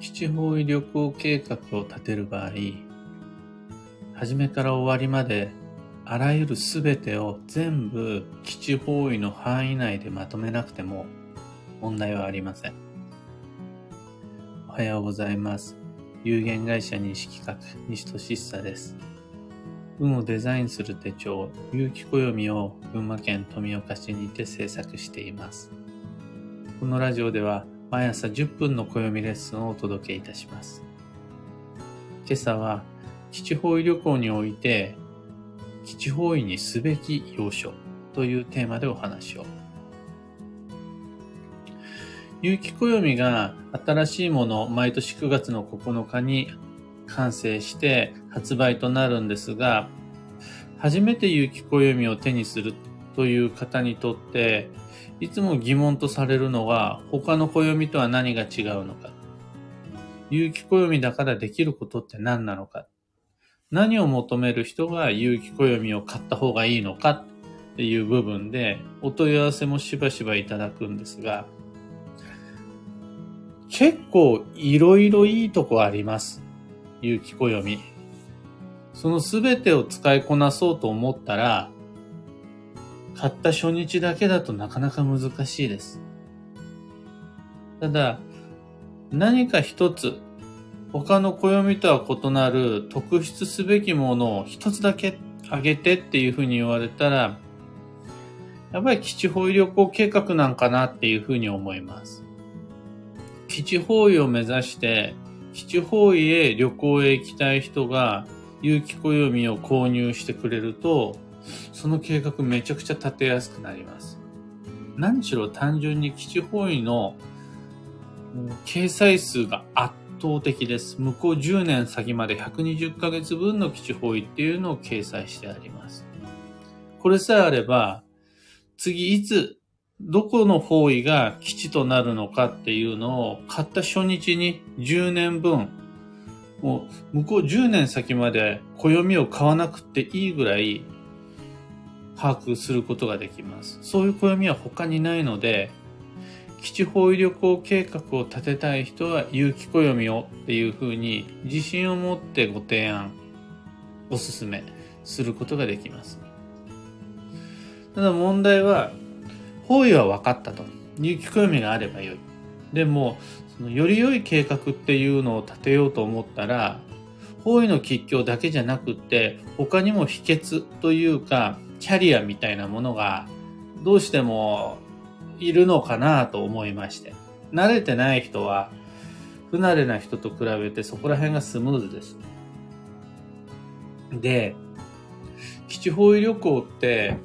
基地方位旅行計画を立てる場合、初めから終わりまであらゆるすべてを全部基地方位の範囲内でまとめなくても問題はありません。おはようございます。有限会社西企画西俊久です。運をデザインする手帳、有機暦を群馬県富岡市にて制作しています。このラジオでは毎朝10分の暦レッスンをお届けいたします。今朝は基地方位旅行において基地方位にすべき要所というテーマでお話を。有機暦が新しいもの毎年9月の9日に完成して発売となるんですが、初めて有機暦を手にするという方にとって、いつも疑問とされるのは、他の暦とは何が違うのか。有機暦だからできることって何なのか。何を求める人が有機暦を買った方がいいのかっていう部分で、お問い合わせもしばしばいただくんですが、結構いろいろいいとこあります。有機暦。そのすべてを使いこなそうと思ったら、買った初日だけだとなかなか難しいです。ただ、何か一つ、他の暦とは異なる特筆すべきものを一つだけあげてっていうふうに言われたら、やっぱり基地方位旅行計画なんかなっていうふうに思います。基地方位を目指して、基地方位へ旅行へ行きたい人が、有機暦を購入してくれると、その計画めちゃくちゃ立てやすくなります。何しろ単純に基地方位の掲載数が圧倒的です。向こう10年先まで120ヶ月分の基地方位っていうのを掲載してあります。これさえあれば、次いつ、どこの方位が基地となるのかっていうのを買った初日に10年分、もう向こう10年先まで暦を買わなくていいぐらい把握することができます。そういう暦は他にないので、基地方位旅行計画を立てたい人は有機暦をっていうふうに自信を持ってご提案、おすすめすることができます。ただ問題は、方位は分かったと。有機暦があればよい。でも、そのより良い計画っていうのを立てようと思ったら、方位の吉凶だけじゃなくって、他にも秘訣というか、キャリアみたいなものがどうしてもいるのかなと思いまして。慣れてない人は不慣れな人と比べてそこら辺がスムーズです。で、基地方位旅行って、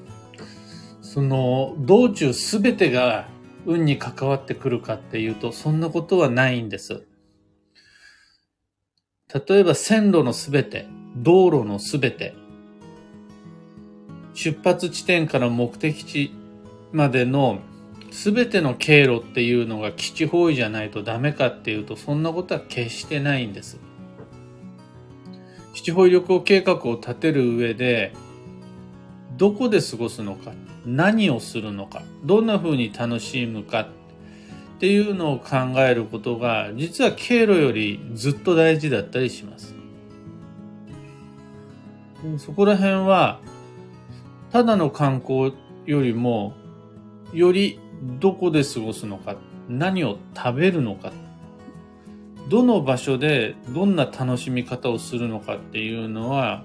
その道中すべてが運に関わってくるかっていうと、そんなことはないんです。例えば線路のすべて、道路のすべて、出発地点から目的地までの全ての経路っていうのが基地方位じゃないとダメかっていうとそんなことは決してないんです。基地方位旅行計画を立てる上でどこで過ごすのか何をするのかどんな風に楽しむかっていうのを考えることが実は経路よりずっと大事だったりします。そこら辺はただの観光よりも、よりどこで過ごすのか、何を食べるのか、どの場所でどんな楽しみ方をするのかっていうのは、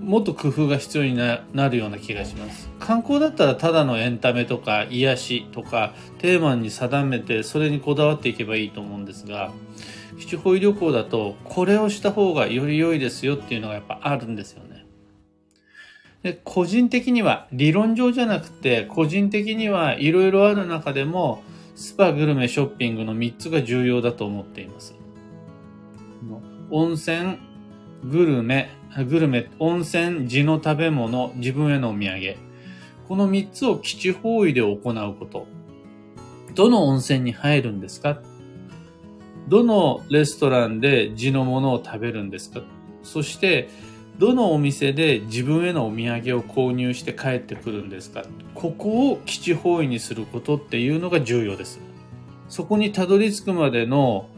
もっと工夫が必要になるような気がします。観光だったらただのエンタメとか癒しとかテーマに定めてそれにこだわっていけばいいと思うんですが、基地方位旅行だとこれをした方がより良いですよっていうのがやっぱあるんですよね。で個人的には理論上じゃなくて個人的にはいろいろある中でもスパグルメショッピングの3つが重要だと思っています。温泉グルメグルメ温泉地の食べ物自分へのお土産。この3つを基地方位で行うこと。どの温泉に入るんですか？どのレストランで地のものを食べるんですか？そしてどのお店で自分へのお土産を購入して帰ってくるんですか？ここを基地方位にすることっていうのが重要です。そこにたどり着くまでの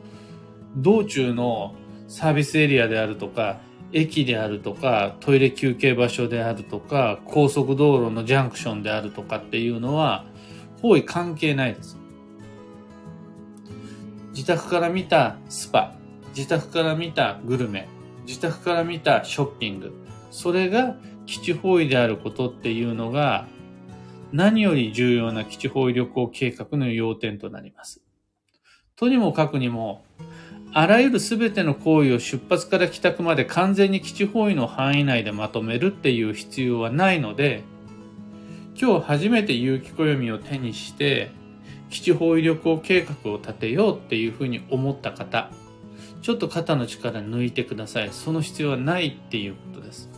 道中のサービスエリアであるとか、駅であるとか、トイレ休憩場所であるとか、高速道路のジャンクションであるとかっていうのは、方位関係ないです。自宅から見たスパ、自宅から見たグルメ、自宅から見たショッピング、それが基地方位であることっていうのが、何より重要な基地方位旅行計画の要点となります。とにもかくにも、あらゆるすべての行為を出発から帰宅まで完全に基地方位の範囲内でまとめるっていう必要はないので、今日初めて有機暦を手にして、基地方位旅行計画を立てようっていうふうに思った方、ちょっと肩の力抜いてください。その必要はないっていうことです。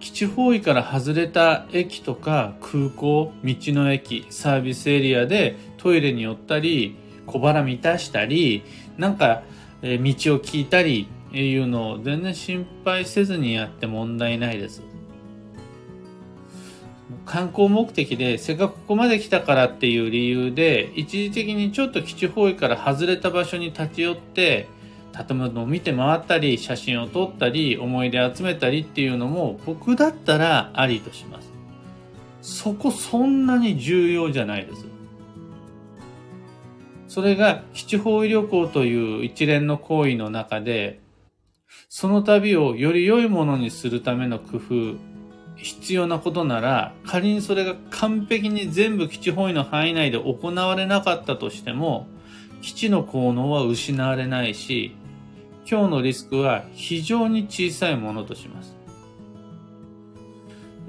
基地方位から外れた駅とか空港、道の駅、サービスエリアでトイレに寄ったり、小腹満たしたり、なんか、え道を聞いたり、いうのを全然心配せずにやって問題ないです。観光目的でせっかくここまで来たからっていう理由で一時的にちょっと基地方位から外れた場所に立ち寄って建物を見て回ったり写真を撮ったり思い出集めたりっていうのも僕だったらありとします。そこそんなに重要じゃないです。それが基地方位旅行という一連の行為の中でその旅をより良いものにするための工夫必要なことなら、仮にそれが完璧に全部基地本位の範囲内で行われなかったとしても、基地の効能は失われないし、今日のリスクは非常に小さいものとします。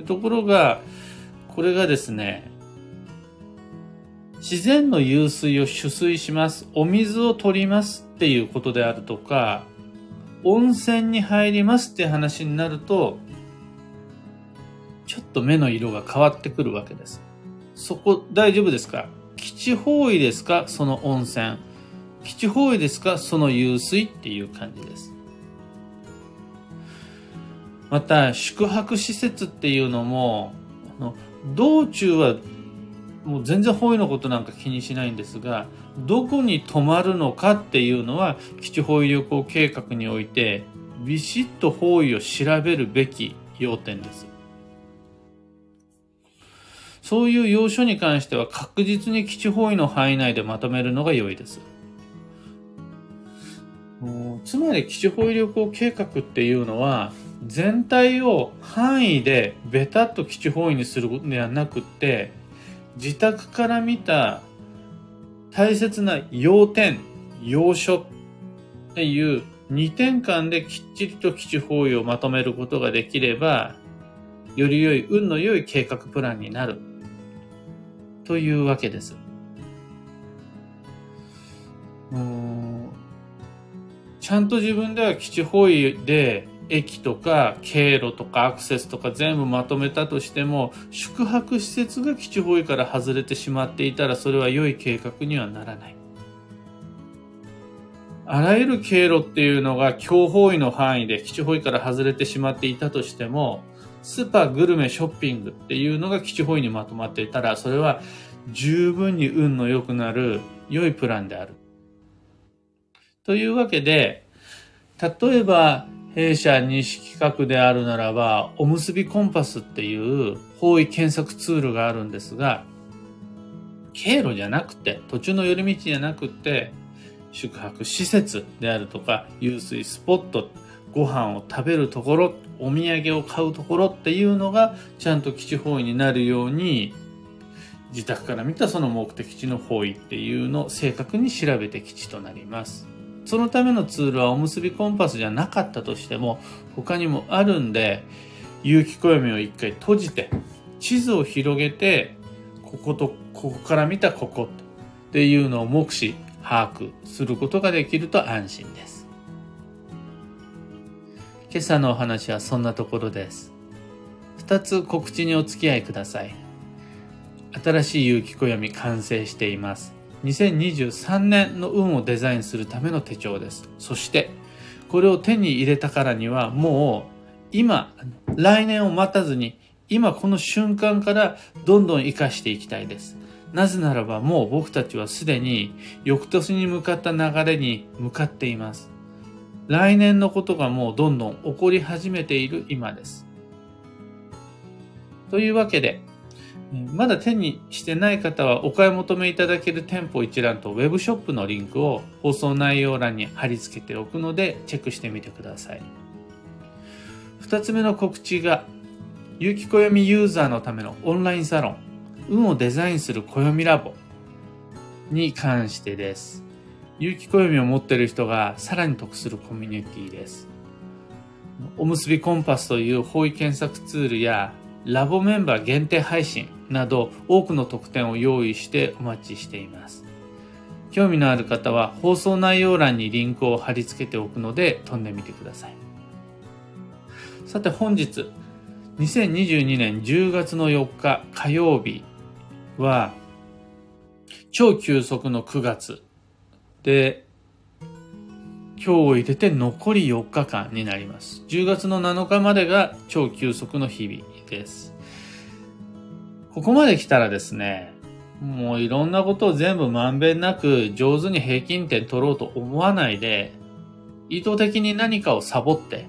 ところが、これがですね、自然の湧水を取水します。お水を取りますっていうことであるとか、温泉に入りますって話になると、と目の色が変わってくるわけです。そこ大丈夫ですか？基地方位ですか？その温泉。基地方位ですか？その湧水っていう感じです。また、宿泊施設っていうのも、あの道中はもう全然方位のことなんか気にしないんですが、どこに泊まるのかっていうのは、基地方位旅行計画において、ビシッと方位を調べるべき要点です。そういう要所に関しては確実に基地方位の範囲内でまとめるのが良いです。つまり基地方位旅行計画っていうのは全体を範囲でベタっと基地方位にするのではなくって自宅から見た大切な要点、要所っていう2点間できっちりと基地方位をまとめることができればより良い、運の良い計画プランになるというわけです。ちゃんと自分では基地方位で駅とか経路とかアクセスとか全部まとめたとしても宿泊施設が基地方位から外れてしまっていたらそれは良い計画にはならない。あらゆる経路っていうのが強方位の範囲で基地方位から外れてしまっていたとしてもスーパー、グルメ、ショッピングっていうのが基地方位にまとまっていたら、それは十分に運の良くなる良いプランである。というわけで、例えば、弊社西企画であるならば、おむすびコンパスっていう方位検索ツールがあるんですが、経路じゃなくて、途中の寄り道じゃなくて、宿泊施設であるとか、湧水スポット、ご飯を食べるところ、お土産を買うところっていうのがちゃんと基地方位になるように自宅から見たその目的地の方位っていうのを正確に調べて基地となります。そのためのツールはおむすびコンパスじゃなかったとしても他にもあるんで有機暦を一回閉じて地図を広げてこことここから見たここっていうのを目視把握することができると安心です。今朝のお話はそんなところです。二つ告知にお付き合いください。新しい有機暦完成しています。2023年の運をデザインするための手帳です。そして、これを手に入れたからにはもう今、来年を待たずに今この瞬間からどんどん活かしていきたいです。なぜならばもう僕たちはすでに翌年に向かった流れに向かっています。来年のことがもうどんどん起こり始めている今です。というわけで、まだ手にしてない方はお買い求めいただける店舗一覧と web ショップのリンクを放送内容欄に貼り付けておくのでチェックしてみてください。二つ目の告知が、有機暦ユーザーのためのオンラインサロン、運をデザインする暦ラボに関してです。有機暦を持っている人がさらに得するコミュニティです。おむすびコンパスという方位検索ツールやラボメンバー限定配信など多くの特典を用意してお待ちしています。興味のある方は放送内容欄にリンクを貼り付けておくので飛んでみてください。さて本日、2022年10月の4日火曜日は超急速の9月で今日を入れて残り4日間になります。10月の7日までが超急速の日々です。ここまで来たらですね、もういろんなことを全部まんべんなく上手に平均点取ろうと思わないで、意図的に何かをサボって、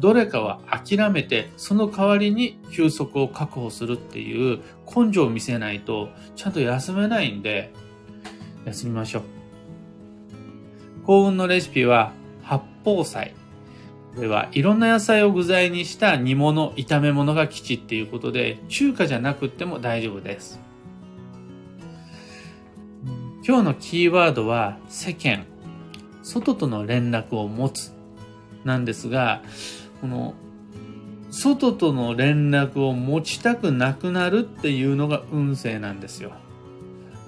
どれかは諦めて、その代わりに休息を確保するっていう根性を見せないと、ちゃんと休めないんで、休みましょう。幸運のレシピは八宝菜。これはいろんな野菜を具材にした煮物、炒め物が基地っていうことで、中華じゃなくても大丈夫です。今日のキーワードは世間、外との連絡を持つなんですが、この外との連絡を持ちたくなくなるっていうのが運勢なんですよ。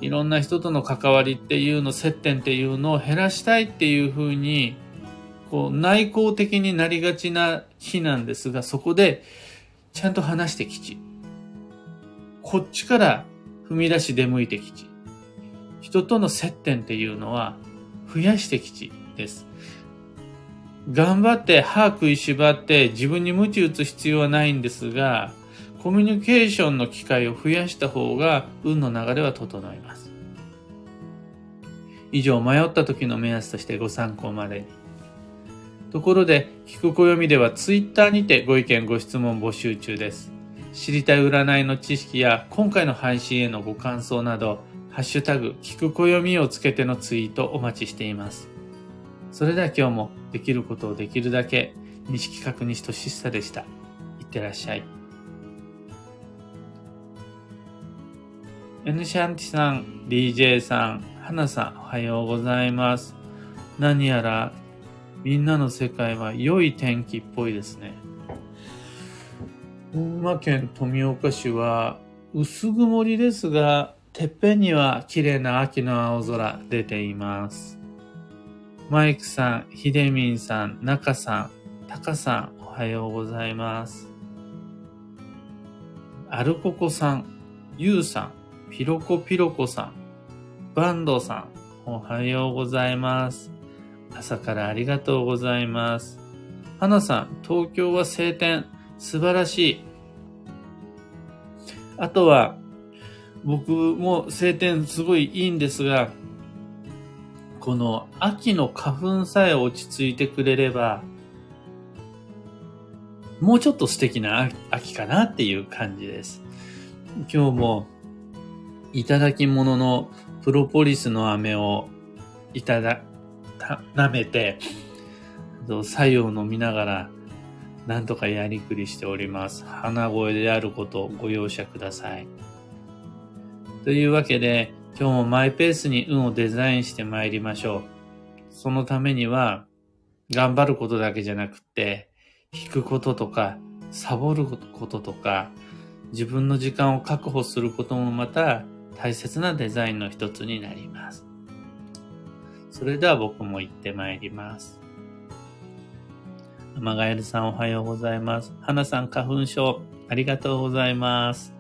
いろんな人との関わりっていうの、接点っていうのを減らしたいっていうふうに、こう内向的になりがちな日なんですが、そこでちゃんと話してきち。こっちから踏み出し出向いてきち。人との接点っていうのは増やしてきちです。頑張って歯食いしばって自分に鞭打つ必要はないんですが、コミュニケーションの機会を増やした方が運の流れは整います。以上、迷った時の目安としてご参考までに。ところで、聞く暦では Twitter にてご意見ご質問募集中です。知りたい占いの知識や今回の配信へのご感想など、ハッシュタグ、聞く暦をつけてのツイートお待ちしています。それでは今日もできることをできるだけ、西企画西俊久でした。いってらっしゃい。エヌシャンティさん、DJ さん、花さん、おはようございます。何やら、みんなの世界は良い天気っぽいですね。群馬県富岡市は薄曇りですが、てっぺんには綺麗な秋の青空出ています。マイクさん、ひでみんさん、中さん、たかさん、おはようございます。アルココさん、ゆうさん、ピロコピロコさん、バンドさん、おはようございます。朝からありがとうございます。花さん、東京は晴天、素晴らしい。あとは、僕も晴天すごいいいんですが、この秋の花粉さえ落ち着いてくれれば、もうちょっと素敵な秋かなっていう感じです。今日もいただき物のプロポリスの飴をいただ、た、舐めて、作用を飲みながら、なんとかやりくりしております。鼻声であることをご容赦ください。というわけで、今日もマイペースに運をデザインして参りましょう。そのためには、頑張ることだけじゃなくって、引くこととか、サボることとか、自分の時間を確保することもまた大切なデザインの一つになります。それでは僕も行ってまいります。アマガエルさんおはようございます。花さん花粉症ありがとうございます。